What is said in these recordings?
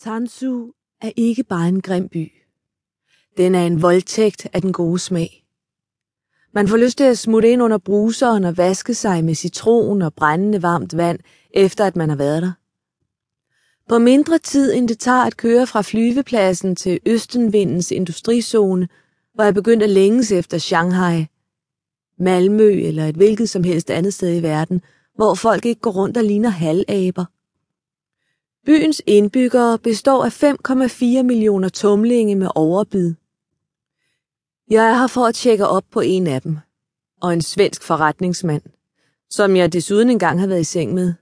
Tansu er ikke bare en grim by. Den er en voldtægt af den gode smag. Man får lyst til at smutte ind under bruseren og vaske sig med citron og brændende varmt vand, efter at man har været der. På mindre tid end det tager at køre fra flyvepladsen til Østenvindens industrizone, hvor jeg begyndt at længes efter Shanghai, Malmø eller et hvilket som helst andet sted i verden, hvor folk ikke går rundt og ligner halvaber. Byens indbyggere består af 5,4 millioner tumlinge med overbid. Jeg er her for at tjekke op på en af dem, og en svensk forretningsmand, som jeg desuden engang har været i seng med.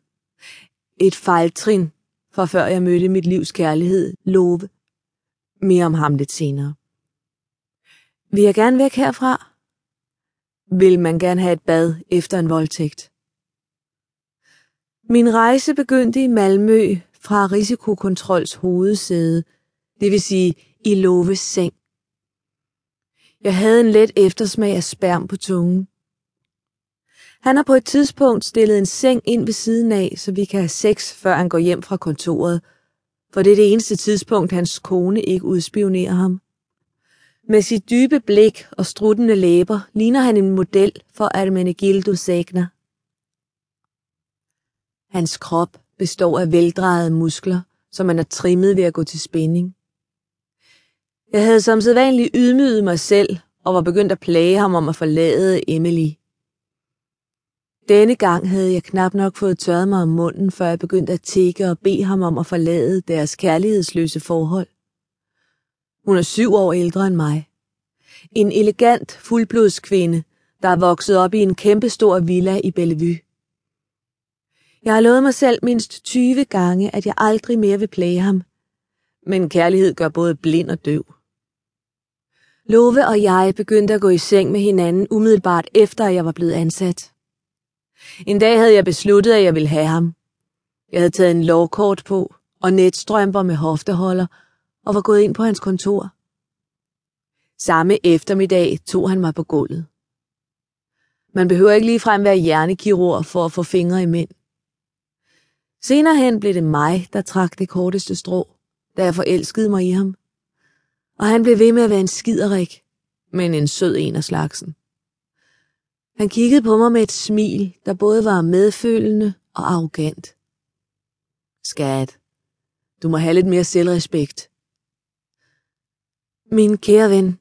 Et fejltrin, for før jeg mødte mit livs kærlighed, Love. Mere om ham lidt senere. Vil jeg gerne væk herfra? Vil man gerne have et bad efter en voldtægt? Min rejse begyndte i Malmø fra risikokontrols hovedsæde, det vil sige i Loves seng. Jeg havde en let eftersmag af sperm på tungen. Han har på et tidspunkt stillet en seng ind ved siden af, så vi kan have sex, før han går hjem fra kontoret, for det er det eneste tidspunkt, hans kone ikke udspionerer ham. Med sit dybe blik og struttende læber ligner han en model for Ermenegildo Segner. Hans krop består af veldrejede muskler, som man er trimmet ved at gå til spænding. Jeg havde som sædvanligt ydmyget mig selv og var begyndt at plage ham om at forlade Emily. Denne gang havde jeg knap nok fået tørret mig om munden, før jeg begyndte at tikke og bede ham om at forlade deres kærlighedsløse forhold. Hun er syv år ældre end mig. En elegant, fuldblodskvinde, der er vokset op i en kæmpestor villa i Bellevue. Jeg har lovet mig selv mindst 20 gange, at jeg aldrig mere vil plage ham. Men kærlighed gør både blind og døv. Love og jeg begyndte at gå i seng med hinanden umiddelbart efter, at jeg var blevet ansat. En dag havde jeg besluttet, at jeg ville have ham. Jeg havde taget en lovkort på og netstrømper med hofteholder og var gået ind på hans kontor. Samme eftermiddag tog han mig på gulvet. Man behøver ikke ligefrem være hjernekirurg for at få fingre i mænd. Senere hen blev det mig, der trak det korteste strå, da jeg forelskede mig i ham. Og han blev ved med at være en skiderik, men en sød en af slagsen. Han kiggede på mig med et smil, der både var medfølende og arrogant. Skat, du må have lidt mere selvrespekt. Min kære ven,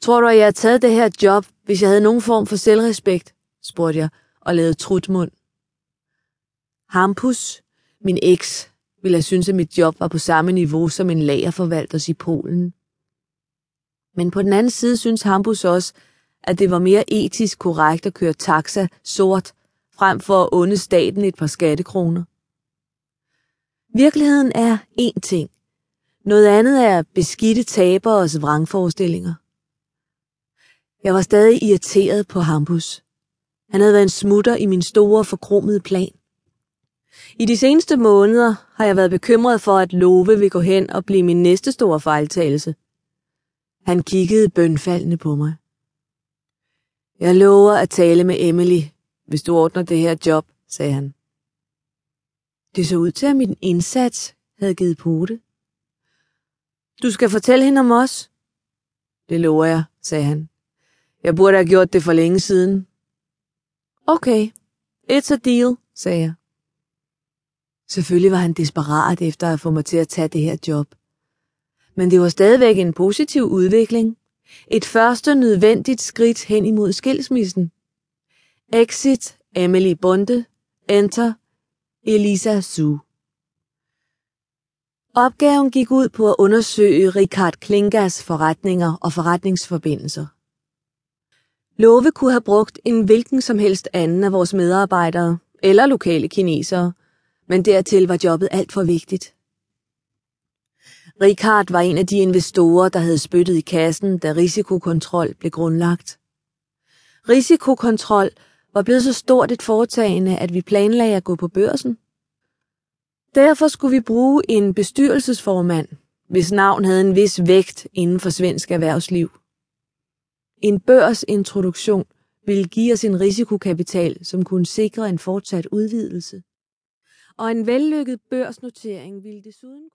tror du, at jeg havde taget det her job, hvis jeg havde nogen form for selvrespekt? spurgte jeg og lavede trutmund. Hampus, min eks, ville have synes, at mit job var på samme niveau som en lagerforvalters i Polen. Men på den anden side synes Hampus også, at det var mere etisk korrekt at køre taxa sort, frem for at unde staten et par skattekroner. Virkeligheden er én ting. Noget andet er beskidte taberes vrangforestillinger. Jeg var stadig irriteret på Hampus. Han havde været en smutter i min store forkromede plan. I de seneste måneder har jeg været bekymret for, at Love vil gå hen og blive min næste store fejltagelse. Han kiggede bønfaldende på mig. Jeg lover at tale med Emily, hvis du ordner det her job, sagde han. Det så ud til, at min indsats havde givet pote. Du skal fortælle hende om os. Det lover jeg, sagde han. Jeg burde have gjort det for længe siden. Okay, it's a deal, sagde jeg. Selvfølgelig var han desperat efter at få mig til at tage det her job. Men det var stadigvæk en positiv udvikling. Et første nødvendigt skridt hen imod skilsmissen. Exit Emily Bunde. Enter Elisa Su. Opgaven gik ud på at undersøge Richard Klingas forretninger og forretningsforbindelser. Love kunne have brugt en hvilken som helst anden af vores medarbejdere eller lokale kinesere, men dertil var jobbet alt for vigtigt. Richard var en af de investorer, der havde spyttet i kassen, da risikokontrol blev grundlagt. Risikokontrol var blevet så stort et foretagende, at vi planlagde at gå på børsen. Derfor skulle vi bruge en bestyrelsesformand, hvis navn havde en vis vægt inden for svensk erhvervsliv. En børsintroduktion ville give os en risikokapital, som kunne sikre en fortsat udvidelse. Og en vellykket børsnotering ville desuden